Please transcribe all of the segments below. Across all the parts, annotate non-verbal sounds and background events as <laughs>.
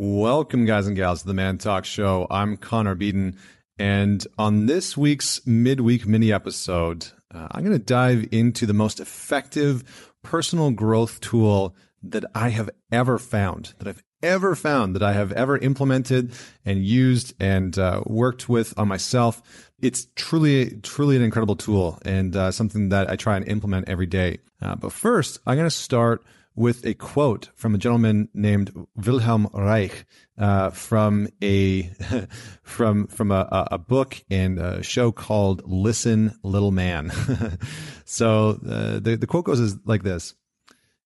Welcome, guys and gals, to the Man Talk Show. I'm Connor Beaton, and on this week's midweek mini episode, uh, I'm going to dive into the most effective personal growth tool that I have ever found, that I've ever found, that I have ever implemented and used and uh, worked with on myself. It's truly, truly an incredible tool and uh, something that I try and implement every day. Uh, but first, I'm going to start with a quote from a gentleman named Wilhelm Reich uh, from a <laughs> from from a, a, book and a show called "Listen, Little Man." <laughs> so uh, the the quote goes is like this: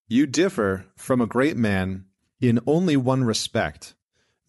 "You differ from a great man in only one respect.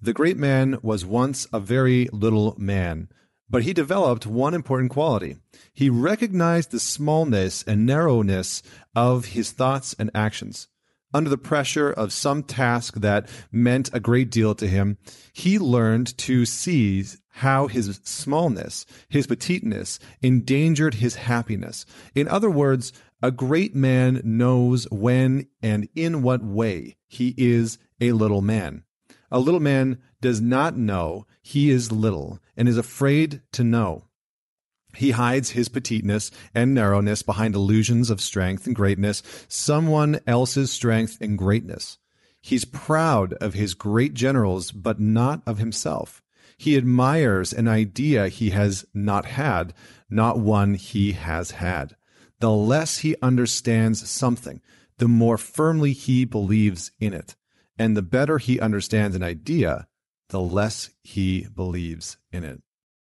The great man was once a very little man." But he developed one important quality. He recognized the smallness and narrowness of his thoughts and actions under the pressure of some task that meant a great deal to him, he learned to see how his smallness, his petiteness, endangered his happiness. In other words, a great man knows when and in what way he is a little man. A little man does not know he is little and is afraid to know. He hides his petiteness and narrowness behind illusions of strength and greatness, someone else's strength and greatness. He's proud of his great generals, but not of himself. He admires an idea he has not had, not one he has had. The less he understands something, the more firmly he believes in it. And the better he understands an idea, the less he believes in it.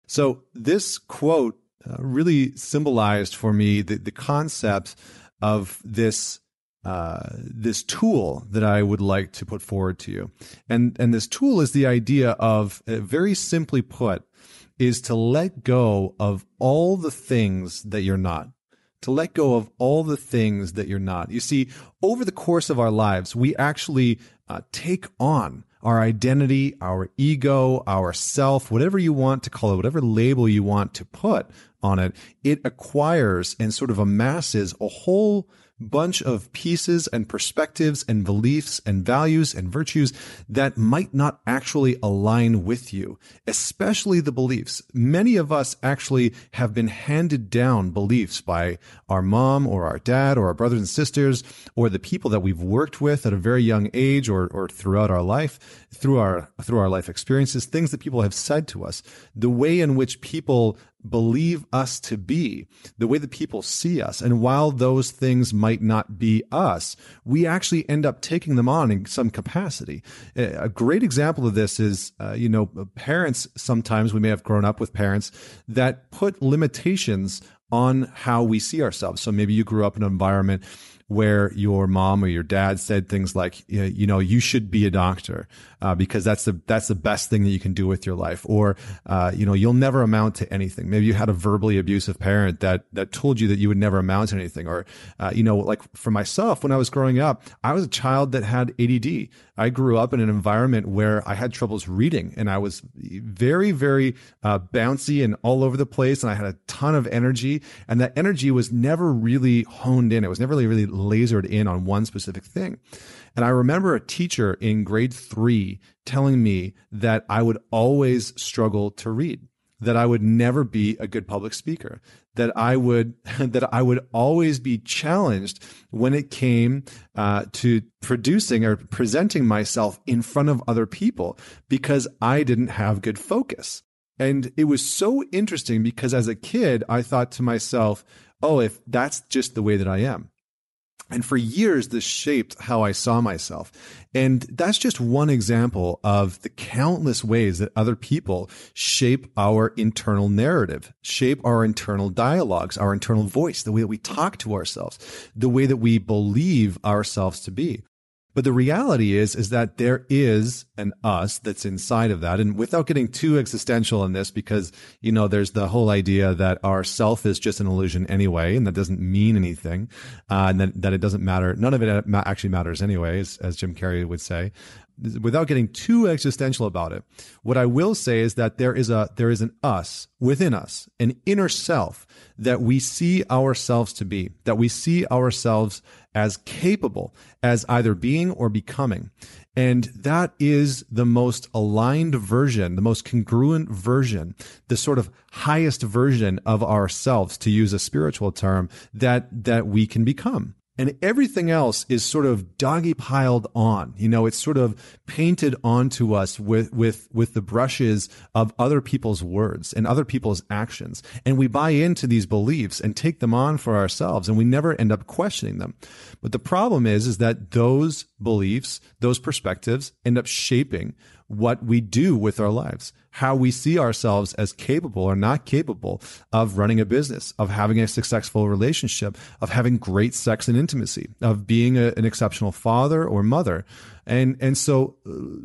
So this quote uh, really symbolized for me the, the concept of this uh, this tool that I would like to put forward to you. And and this tool is the idea of uh, very simply put is to let go of all the things that you're not. To let go of all the things that you're not. You see, over the course of our lives, we actually uh, take on our identity, our ego, our self, whatever you want to call it, whatever label you want to put on it, it acquires and sort of amasses a whole bunch of pieces and perspectives and beliefs and values and virtues that might not actually align with you, especially the beliefs. Many of us actually have been handed down beliefs by our mom or our dad or our brothers and sisters or the people that we've worked with at a very young age or, or throughout our life, through our, through our life experiences, things that people have said to us, the way in which people believe us to be, the way that people see us. And while those things might not be us, we actually end up taking them on in some capacity. A great example of this is, uh, you know, parents, sometimes we may have grown up with parents that put limitations on how we see ourselves. So maybe you grew up in an environment where your mom or your dad said things like, you know, you should be a doctor uh, because that's the that's the best thing that you can do with your life, or uh, you know, you'll never amount to anything. Maybe you had a verbally abusive parent that that told you that you would never amount to anything, or uh, you know, like for myself, when I was growing up, I was a child that had ADD. I grew up in an environment where I had troubles reading, and I was very, very uh, bouncy and all over the place, and I had a ton of energy, and that energy was never really honed in. It was never really, really lasered in on one specific thing. And I remember a teacher in grade three telling me that I would always struggle to read, that I would never be a good public speaker, that I would <laughs> that I would always be challenged when it came uh, to producing or presenting myself in front of other people because I didn't have good focus. And it was so interesting because as a kid, I thought to myself, oh, if that's just the way that I am, and for years, this shaped how I saw myself. And that's just one example of the countless ways that other people shape our internal narrative, shape our internal dialogues, our internal voice, the way that we talk to ourselves, the way that we believe ourselves to be. But the reality is, is that there is an us that's inside of that. And without getting too existential in this, because, you know, there's the whole idea that our self is just an illusion anyway, and that doesn't mean anything, uh, and that, that it doesn't matter. None of it actually matters anyway, as, as Jim Carrey would say without getting too existential about it, what I will say is that there is a there is an us within us, an inner self that we see ourselves to be, that we see ourselves as capable as either being or becoming. And that is the most aligned version, the most congruent version, the sort of highest version of ourselves, to use a spiritual term, that, that we can become and everything else is sort of doggy piled on. You know, it's sort of painted onto us with, with, with the brushes of other people's words and other people's actions. And we buy into these beliefs and take them on for ourselves and we never end up questioning them. But the problem is, is that those beliefs, those perspectives end up shaping what we do with our lives, how we see ourselves as capable or not capable of running a business, of having a successful relationship, of having great sex and intimacy, of being a, an exceptional father or mother. And, and so,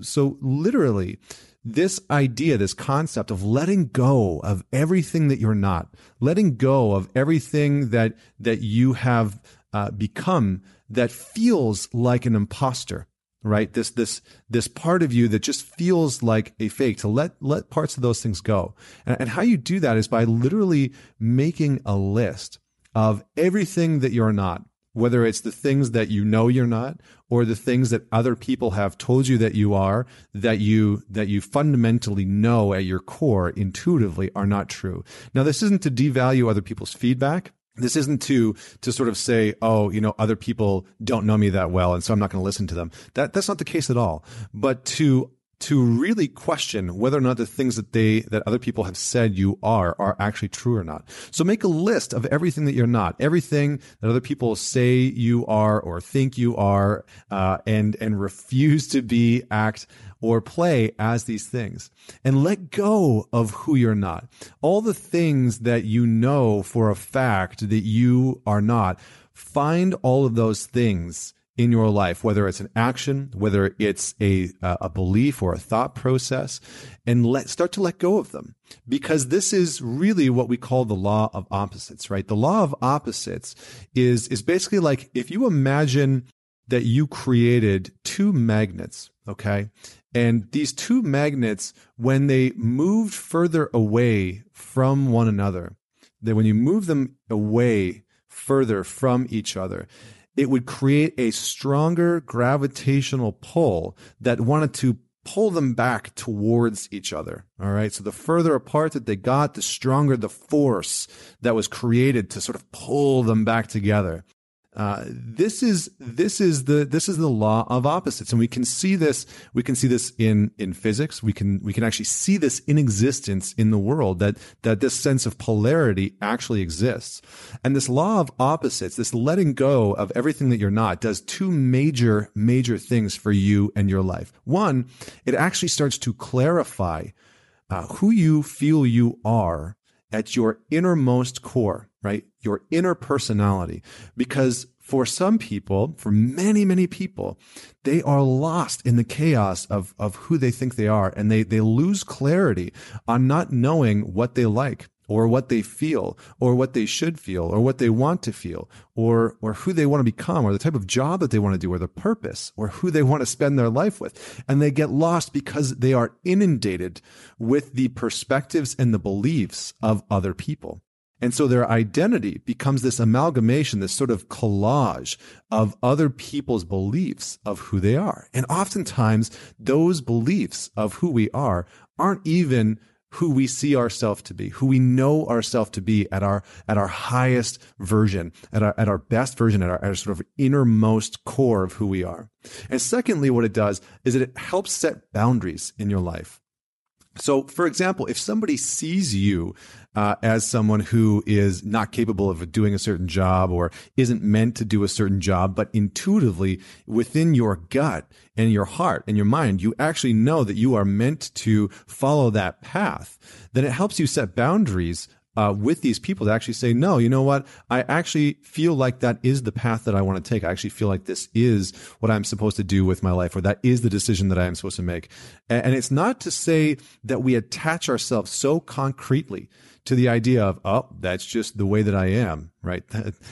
so literally, this idea, this concept of letting go of everything that you're not, letting go of everything that, that you have uh, become that feels like an imposter right? This, this, this part of you that just feels like a fake to let, let parts of those things go. And, and how you do that is by literally making a list of everything that you're not, whether it's the things that you know you're not or the things that other people have told you that you are that you that you fundamentally know at your core intuitively are not true now this isn't to devalue other people's feedback this isn't to to sort of say oh you know other people don't know me that well and so i'm not going to listen to them. That that's not the case at all. But to to really question whether or not the things that they that other people have said you are are actually true or not so make a list of everything that you're not everything that other people say you are or think you are uh, and and refuse to be act or play as these things and let go of who you're not. All the things that you know for a fact that you are not, find all of those things in your life, whether it's an action, whether it's a, a belief or a thought process, and let, start to let go of them. Because this is really what we call the law of opposites, right? The law of opposites is, is basically like if you imagine that you created two magnets, okay? And these two magnets, when they moved further away from one another, that when you move them away further from each other, it would create a stronger gravitational pull that wanted to pull them back towards each other. All right. So the further apart that they got, the stronger the force that was created to sort of pull them back together. Uh, this is this is the this is the law of opposites, and we can see this. We can see this in in physics. We can we can actually see this in existence in the world. That that this sense of polarity actually exists, and this law of opposites, this letting go of everything that you're not, does two major major things for you and your life. One, it actually starts to clarify uh, who you feel you are at your innermost core, right? Your inner personality. Because for some people, for many, many people, they are lost in the chaos of, of who they think they are and they, they lose clarity on not knowing what they like or what they feel or what they should feel or what they want to feel or or who they want to become or the type of job that they want to do or the purpose or who they want to spend their life with and they get lost because they are inundated with the perspectives and the beliefs of other people and so their identity becomes this amalgamation, this sort of collage of other people's beliefs of who they are. And oftentimes those beliefs of who we are aren't even who we see ourselves to be, who we know ourselves to be at our at our highest version, at our at our best version, at our, at our sort of innermost core of who we are. And secondly, what it does is that it helps set boundaries in your life. So, for example, if somebody sees you uh, as someone who is not capable of doing a certain job or isn't meant to do a certain job, but intuitively within your gut and your heart and your mind, you actually know that you are meant to follow that path, then it helps you set boundaries uh, with these people to actually say, no, you know what? I actually feel like that is the path that I want to take. I actually feel like this is what I'm supposed to do with my life, or that is the decision that I am supposed to make. And it's not to say that we attach ourselves so concretely to the idea of, oh, that's just the way that I am, right?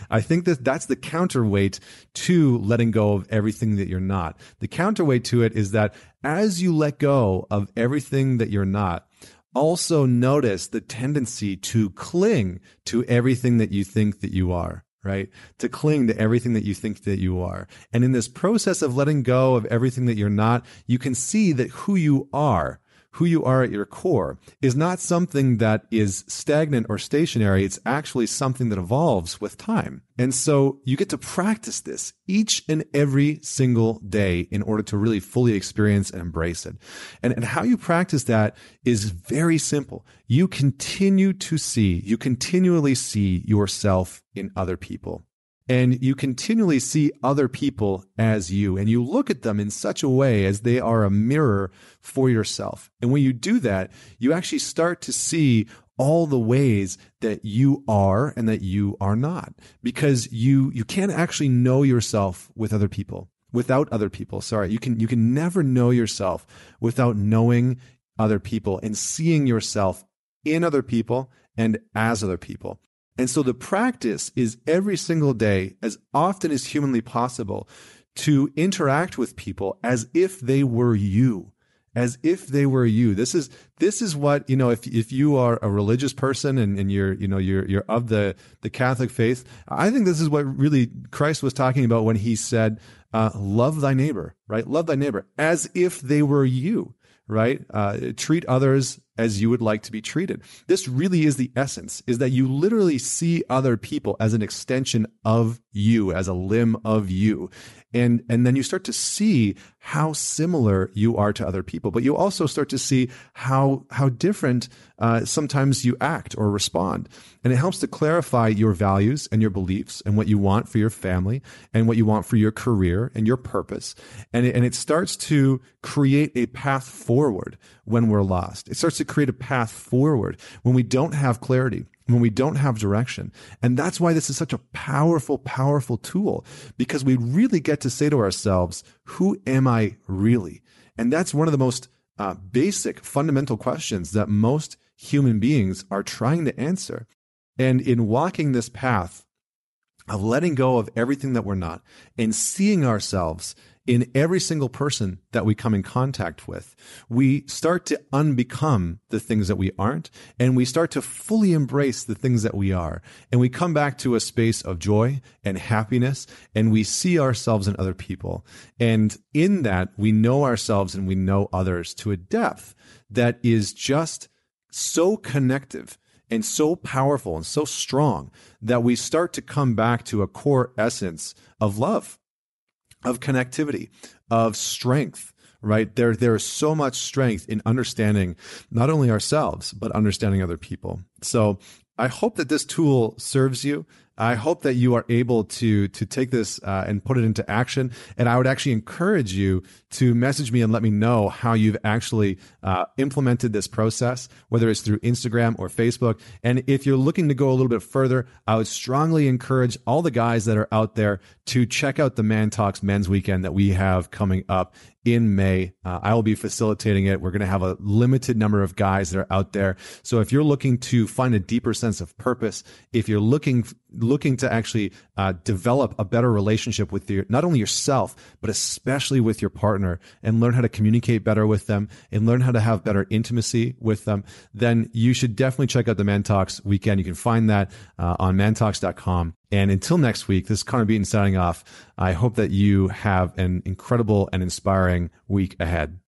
I think that that's the counterweight to letting go of everything that you're not. The counterweight to it is that as you let go of everything that you're not, also notice the tendency to cling to everything that you think that you are right? To cling to everything that you think that you are. And in this process of letting go of everything that you're not, you can see that who you are who you are at your core is not something that is stagnant or stationary. It's actually something that evolves with time. And so you get to practice this each and every single day in order to really fully experience and embrace it. And, and how you practice that is very simple. You continue to see, you continually see yourself in other people and you continually see other people as you and you look at them in such a way as they are a mirror for yourself. And when you do that, you actually start to see all the ways that you are and that you are not because you you can't actually know yourself with other people without other people sorry you can you can never know yourself without knowing other people and seeing yourself in other people and as other people and so the practice is every single day, as often as humanly possible, to interact with people as if they were you as if they were you. This is this is what you know. If if you are a religious person and, and you're you know you're you're of the the Catholic faith, I think this is what really Christ was talking about when he said, uh, "Love thy neighbor." Right, love thy neighbor as if they were you. Right, uh, treat others as you would like to be treated. This really is the essence, is that you literally see other people as an extension of you, as a limb of you. And, and then you start to see how similar you are to other people, but you also start to see how, how different uh, sometimes you act or respond. And it helps to clarify your values and your beliefs and what you want for your family and what you want for your career and your purpose. And it, and it starts to create a path forward when we're lost. It starts to create a path forward when we don't have clarity, when we don't have direction. And that's why this is such a powerful, powerful tool because we really get to say to ourselves, who am I really? And that's one of the most uh, basic, fundamental questions that most human beings are trying to answer. And in walking this path of letting go of everything that we're not and seeing ourselves in every single person that we come in contact with, we start to unbecome the things that we aren't, and we start to fully embrace the things that we are. And we come back to a space of joy and happiness, and we see ourselves in other people. And in that, we know ourselves and we know others to a depth that is just so connective and so powerful and so strong that we start to come back to a core essence of love of connectivity, of strength, right? There, there is so much strength in understanding not only ourselves, but understanding other people. So I hope that this tool serves you. I hope that you are able to to take this uh, and put it into action. And I would actually encourage you to message me and let me know how you've actually uh, implemented this process, whether it's through Instagram or Facebook. And if you're looking to go a little bit further, I would strongly encourage all the guys that are out there to check out the Man Talks Men's Weekend that we have coming up in May. Uh, I will be facilitating it. We're going to have a limited number of guys that are out there. So if you're looking to find a deeper sense of purpose, if you're looking looking to actually uh, develop a better relationship with your not only yourself but especially with your partner and learn how to communicate better with them and learn how to have better intimacy with them, then you should definitely check out the Man Talks weekend. You can find that uh, on mantalks.com. And until next week, this is Connor Beaton signing off. I hope that you have an incredible and inspiring week ahead.